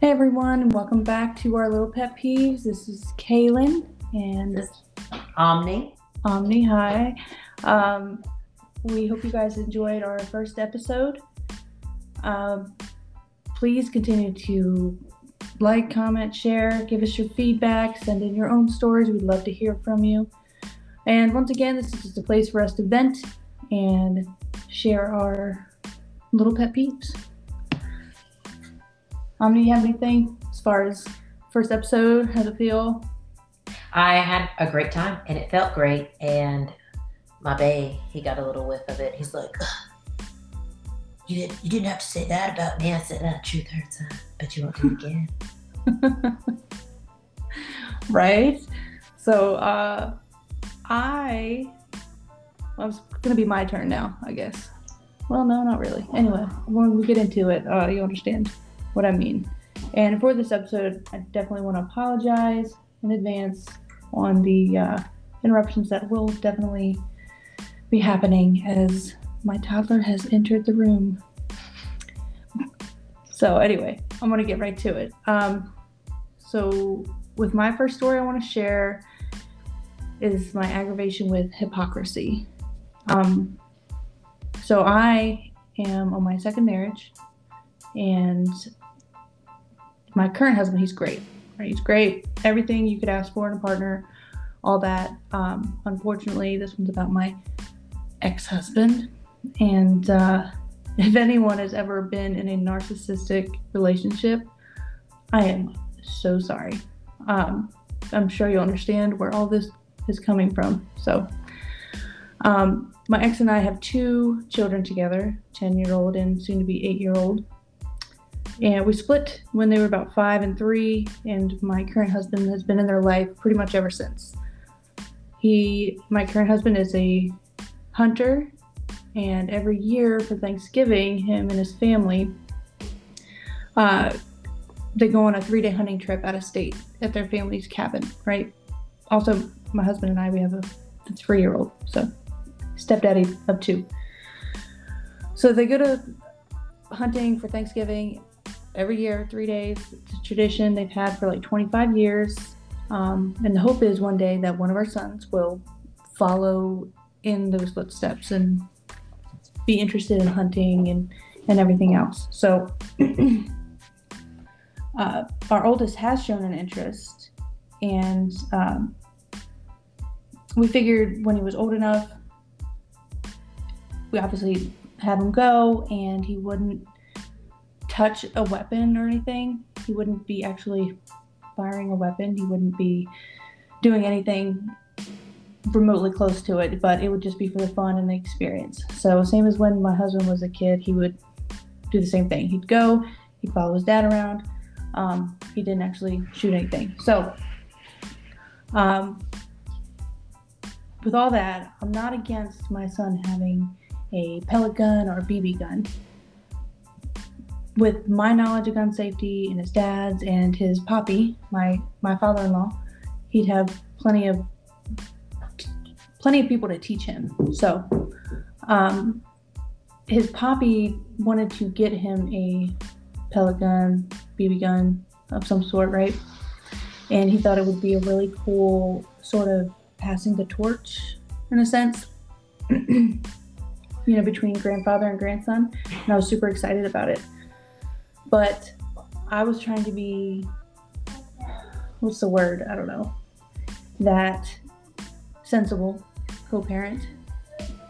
Hey everyone, and welcome back to our little pet peeves. This is Kaylyn and This Omni. Omni. Hi. Um, we hope you guys enjoyed our first episode. Um, please continue to like, comment, share, give us your feedback, send in your own stories. We'd love to hear from you. And once again, this is just a place for us to vent and share our little pet peeves. Omni, you have anything as far as first episode? How's it feel? I had a great time and it felt great. And my bae, he got a little whiff of it. He's like, you, didn't, you didn't have to say that about me. I said that truth hurts, huh? but you won't do it again. right? So, uh, I, well, it's gonna be my turn now, I guess. Well, no, not really. Anyway, when we get into it, uh, you understand what I mean. And for this episode, I definitely want to apologize in advance on the uh, interruptions that will definitely be happening as my toddler has entered the room. So, anyway, I'm going to get right to it. Um, so, with my first story I want to share is my aggravation with hypocrisy. Um, so, I am on my second marriage, and my current husband, he's great. Right? He's great. Everything you could ask for in a partner, all that. Um, unfortunately, this one's about my ex-husband, and uh, if anyone has ever been in a narcissistic relationship, I am so sorry. Um, I'm sure you'll understand where all this is coming from. So, um, my ex and I have two children together 10 year old and soon to be 8 year old. And we split when they were about five and three, and my current husband has been in their life pretty much ever since. He, my current husband, is a hunter, and every year for Thanksgiving, him and his family, uh, they go on a three-day hunting trip out of state at their family's cabin. Right. Also, my husband and I, we have a three-year-old, so stepdaddy of two. So they go to hunting for Thanksgiving every year, three days. It's a tradition they've had for like 25 years. Um, and the hope is one day that one of our sons will follow in those footsteps and be interested in hunting and, and everything else. So, uh, our oldest has shown an interest, and um, we figured when he was old enough, we obviously have him go, and he wouldn't touch a weapon or anything. He wouldn't be actually firing a weapon. He wouldn't be doing anything remotely close to it, but it would just be for the fun and the experience. So, same as when my husband was a kid, he would do the same thing. He'd go, he'd follow his dad around. Um, he didn't actually shoot anything. So, um, with all that, I'm not against my son having a pellet gun or a BB gun with my knowledge of gun safety and his dad's and his poppy, my my father-in-law, he'd have plenty of plenty of people to teach him. So, um, his poppy wanted to get him a pellet gun, BB gun of some sort, right? And he thought it would be a really cool sort of passing the torch in a sense. you know, between grandfather and grandson. And I was super excited about it but I was trying to be what's the word? I don't know. That sensible co parent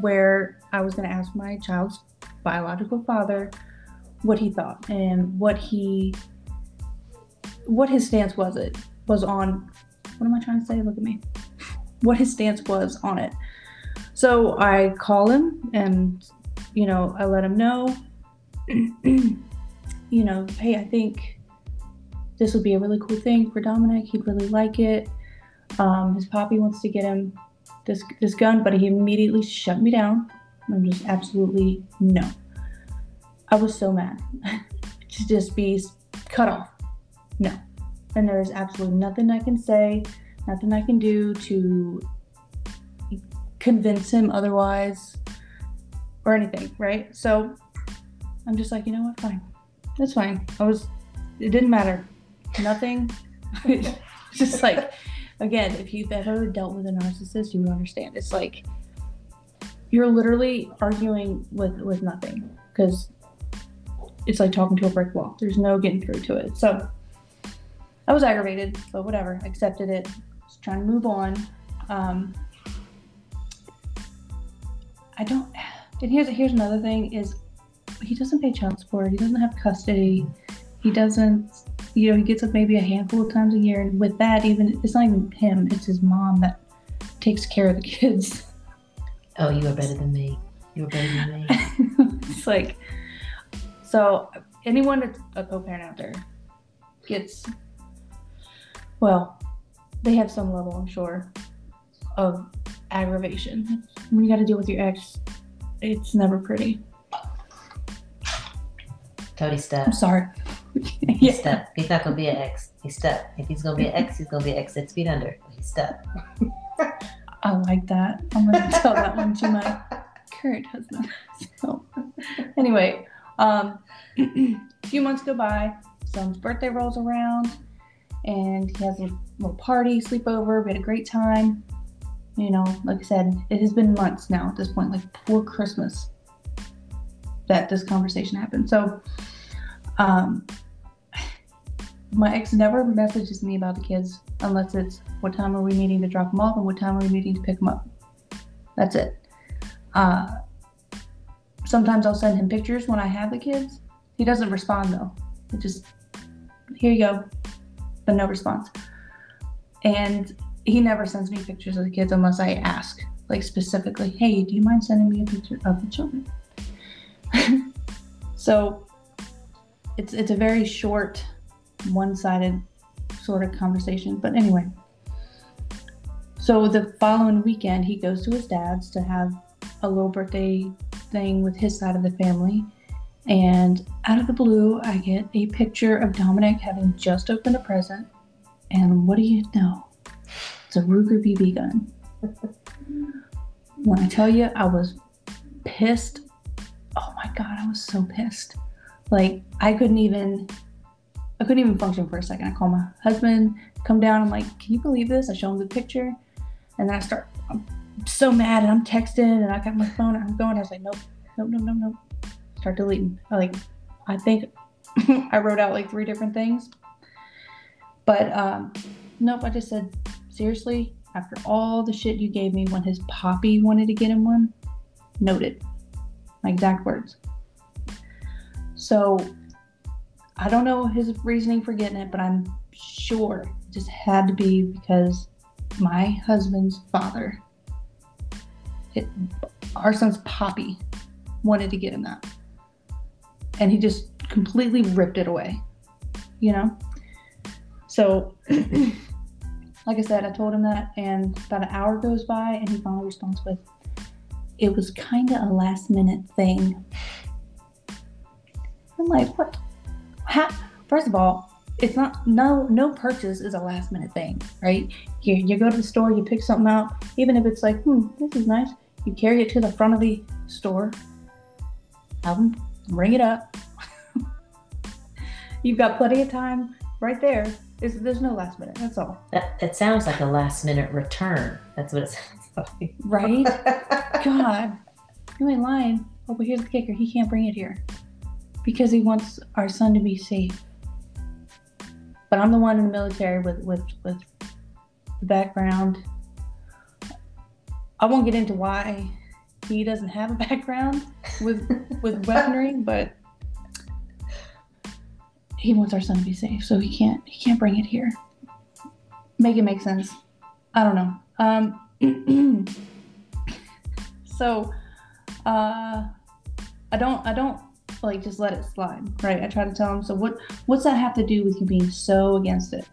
where I was going to ask my child's biological father what he thought and what he what his stance was it was on what am I trying to say? Look at me. What his stance was on it. So I call him and you know, I let him know you know, hey, I think this would be a really cool thing for Dominic. He'd really like it. Um, his poppy wants to get him this this gun, but he immediately shut me down. I'm just absolutely no. I was so mad to just be cut off. No. And there's absolutely nothing I can say, nothing I can do to convince him otherwise or anything, right? So I'm just like, you know what, fine that's fine. I was it didn't matter. Nothing. just like, again, if you've ever dealt with a narcissist, you would understand. It's like you're literally arguing with with nothing because it's like talking to a brick wall. There's no getting through to it. So I was aggravated, but whatever. Accepted it. Was trying to move on. Um, I don't. And here's here's another thing: is he doesn't pay child support. He doesn't have custody. He doesn't. You know, he gets up maybe a handful of times a year, and with that, even it's not even him; it's his mom that takes care of the kids. Oh, you are better than me. You are better than me. it's like, so anyone that's a co-parent out there gets, well, they have some level, I'm sure, of aggravation. When you got to deal with your ex, it's never pretty. Cody step. I'm sorry. He yeah. step. He's not gonna be an ex. He's step. If he's gonna be an ex, he's gonna be an ex six feet under. He's step. I like that. I'm gonna tell that one to my current husband. So, anyway, um, a few months go by. Son's birthday rolls around, and he has a little party, sleepover. We had a great time. You know, like I said, it has been months now at this point, like before Christmas, that this conversation happened. So, um, my ex never messages me about the kids unless it's what time are we meeting to drop them off and what time are we meeting to pick them up. That's it. Uh, sometimes I'll send him pictures when I have the kids. He doesn't respond though. It just, here you go, but no response. And he never sends me pictures of the kids unless I ask, like specifically, hey, do you mind sending me a picture of the children? so it's it's a very short, one-sided sort of conversation. But anyway, so the following weekend, he goes to his dad's to have a little birthday thing with his side of the family. And out of the blue, I get a picture of Dominic having just opened a present. And what do you know? It's a Ruger BB gun. when I tell you, I was pissed. Oh my God, I was so pissed. Like, I couldn't even I couldn't even function for a second. I call my husband, come down. I'm like, can you believe this? I show him the picture, and then I start. I'm so mad, and I'm texting, and I got my phone. I'm going. I was like, nope, nope, nope, nope, nope. Start deleting. I like, I think I wrote out like three different things, but um, nope. I just said, seriously, after all the shit you gave me when his poppy wanted to get him one, noted. My exact words. So I don't know his reasoning for getting it, but I'm sure it just had to be because my husband's father, it, our son's Poppy, wanted to get him that. And he just completely ripped it away, you know? So, like I said, I told him that, and about an hour goes by, and he finally responds with, It was kind of a last minute thing. I'm like, What? ha- first of all, it's not no no purchase is a last minute thing, right? You you go to the store, you pick something out, even if it's like, hmm, this is nice. You carry it to the front of the store, have them ring it up. You've got plenty of time right there. Is there's no last minute. That's all. That it sounds like a last minute return. That's what it like. Right? God, you ain't lying. Oh, but here's the kicker: he can't bring it here because he wants our son to be safe. But I'm the one in the military with with with the background. I won't get into why he doesn't have a background with with weaponry, but he wants our son to be safe, so he can't he can't bring it here. Make it make sense. I don't know. Um, so uh, I don't I don't like just let it slide, right? I try to tell him. So what what's that have to do with you being so against it?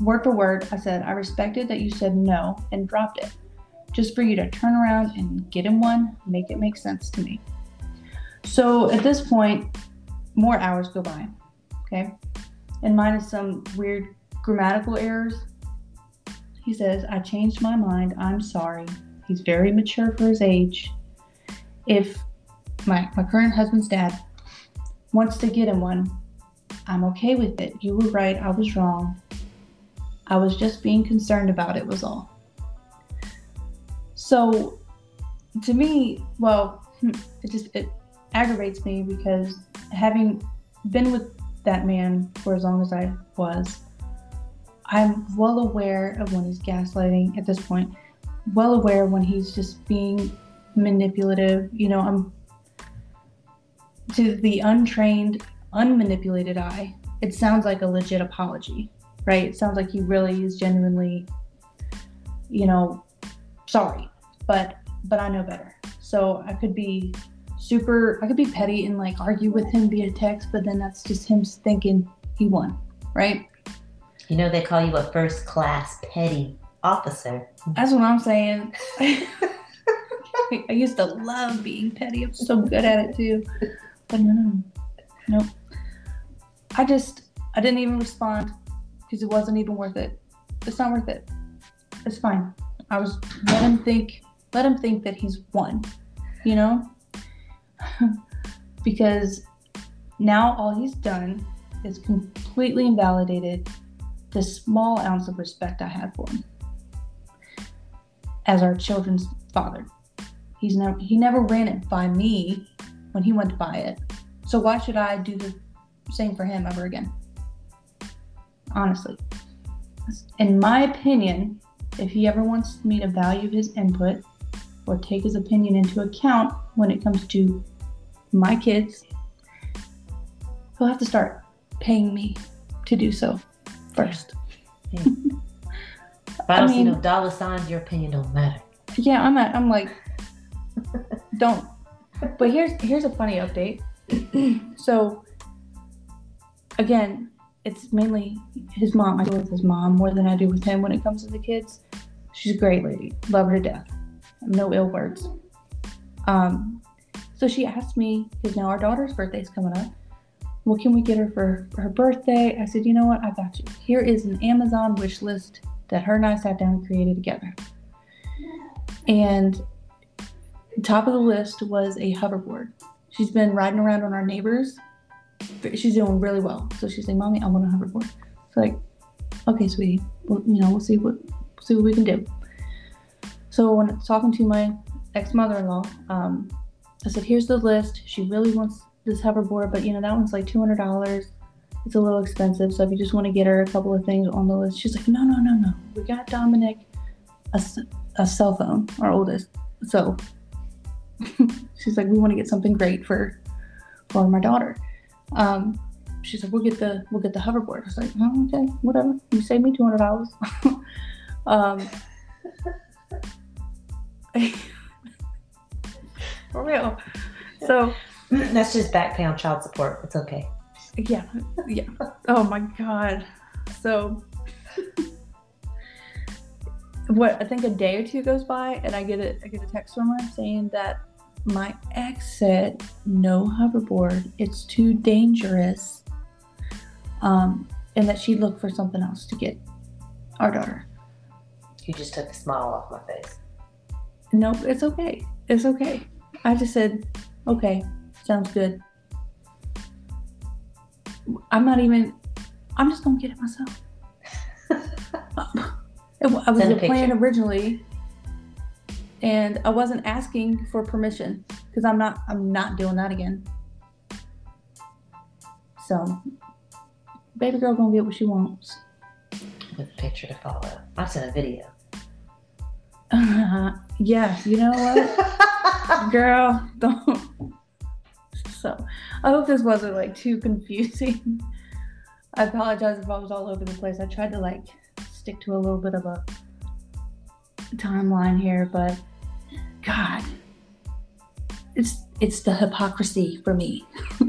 Word for word, I said I respected that you said no and dropped it, just for you to turn around and get him one, make it make sense to me. So at this point, more hours go by, okay, and minus some weird grammatical errors. He says, I changed my mind. I'm sorry. He's very mature for his age. If my, my current husband's dad wants to get him one, I'm okay with it. You were right. I was wrong. I was just being concerned about it, was all. So, to me, well, hmm, it just it aggravates me because having been with that man for as long as I was, I'm well aware of when he's gaslighting at this point, well aware when he's just being manipulative. You know, I'm to the untrained, unmanipulated eye, it sounds like a legit apology, right? It sounds like he really is genuinely, you know, sorry. But but I know better. So I could be super I could be petty and like argue with him via text, but then that's just him thinking he won, right? You know they call you a first class petty officer. That's what I'm saying. I used to love being petty. I'm so good at it too. But no, no, nope. I just, I didn't even respond because it wasn't even worth it. It's not worth it. It's fine. I was let him think, let him think that he's won, you know? because now all he's done is completely invalidated the small ounce of respect I had for him as our children's father. He's never he never ran it by me when he went to buy it. So why should I do the same for him ever again? Honestly. In my opinion, if he ever wants me to value his input or take his opinion into account when it comes to my kids, he'll have to start paying me to do so first. Yeah. if I don't I mean, see no dollar signs, your opinion don't matter. Yeah, I'm at, I'm like, don't but here's here's a funny update. so again, it's mainly his mom. I deal with his mom more than I do with him when it comes to the kids. She's a great lady. Love her to death. No ill words. Um, so she asked me, because now our daughter's birthday's coming up, what can we get her for, her birthday? I said, you know what? I got you. Here is an Amazon wish list that her and I sat down and created together. And top of the list was a hoverboard. She's been riding around on our neighbors. She's doing really well. So she's like, "Mommy, I want a hoverboard." It's like, "Okay, sweetie. Well, you know, we'll see what we'll see what we can do." So when I was talking to my ex mother-in-law, um, I said, "Here's the list. She really wants this hoverboard, but you know that one's like two hundred dollars. It's a little expensive. So if you just want to get her a couple of things on the list, she's like, no, no, no, no. We got Dominic a, a cell phone, our oldest. So she's like, we want to get something great for for my daughter. Um, she's like, we'll get the we'll get the hoverboard. I was like, oh, okay, whatever. You save me two hundred dollars. um, for real. So that's just back pay on child support. It's okay. Yeah, yeah. Oh my god. So what I think a day or two goes by and I get a I get a text from her saying that my ex said no hoverboard it's too dangerous um, and that she'd look for something else to get our daughter you just took the smile off my face nope it's okay it's okay i just said okay sounds good i'm not even i'm just gonna get it myself i was the plan originally and I wasn't asking for permission because I'm not I'm not doing that again. So, baby girl gonna get what she wants. With a picture to follow. I sent a video. Uh, yeah, you know what, girl, don't. So, I hope this wasn't like too confusing. I apologize if I was all over the place. I tried to like stick to a little bit of a timeline here, but God, it's it's the hypocrisy for me.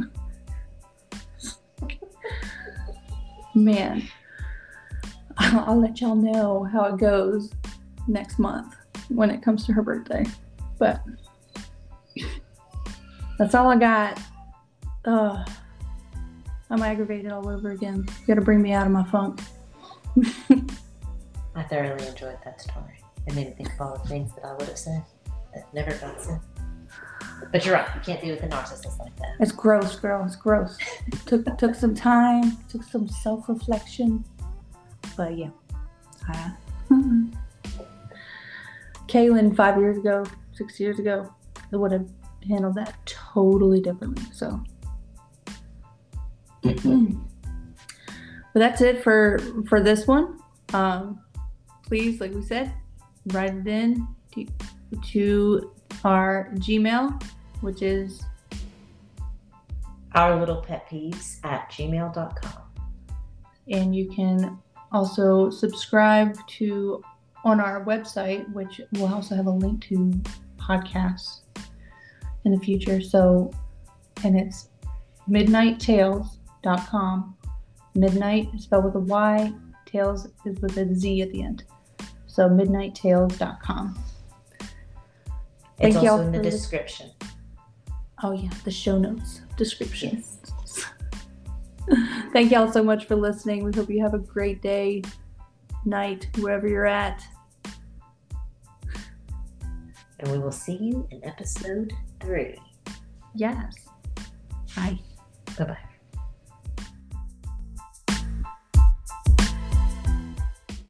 Man, I'll, let y'all know how it goes next month when it comes to her birthday. But that's all I got. Uh, I'm aggravated all over again. You gotta bring me out of my funk. I thoroughly enjoyed that story. It made me think of all the things that I would have said that never got said. But you're right. You can't be with a narcissist like that. It's gross, girl. It's gross. took took some time, took some self reflection, but yeah. Uh, Kaylyn, five years ago, six years ago, I would have handled that totally differently. So, but that's it for for this one. Um, please, like we said, write it in to, to our Gmail, which is Our little pet peeves at gmail.com. and you can also subscribe to on our website, which will also have a link to podcasts in the future. So, and it's midnighttales.com. Midnight is spelled with a Y, Tales is with a Z at the end. So, midnighttales.com. It's Thank y'all also in the description. Oh, yeah, the show notes description. Thank y'all so much for listening. We hope you have a great day, night, wherever you're at. And we will see you in episode three. Yes. Bye. Bye bye.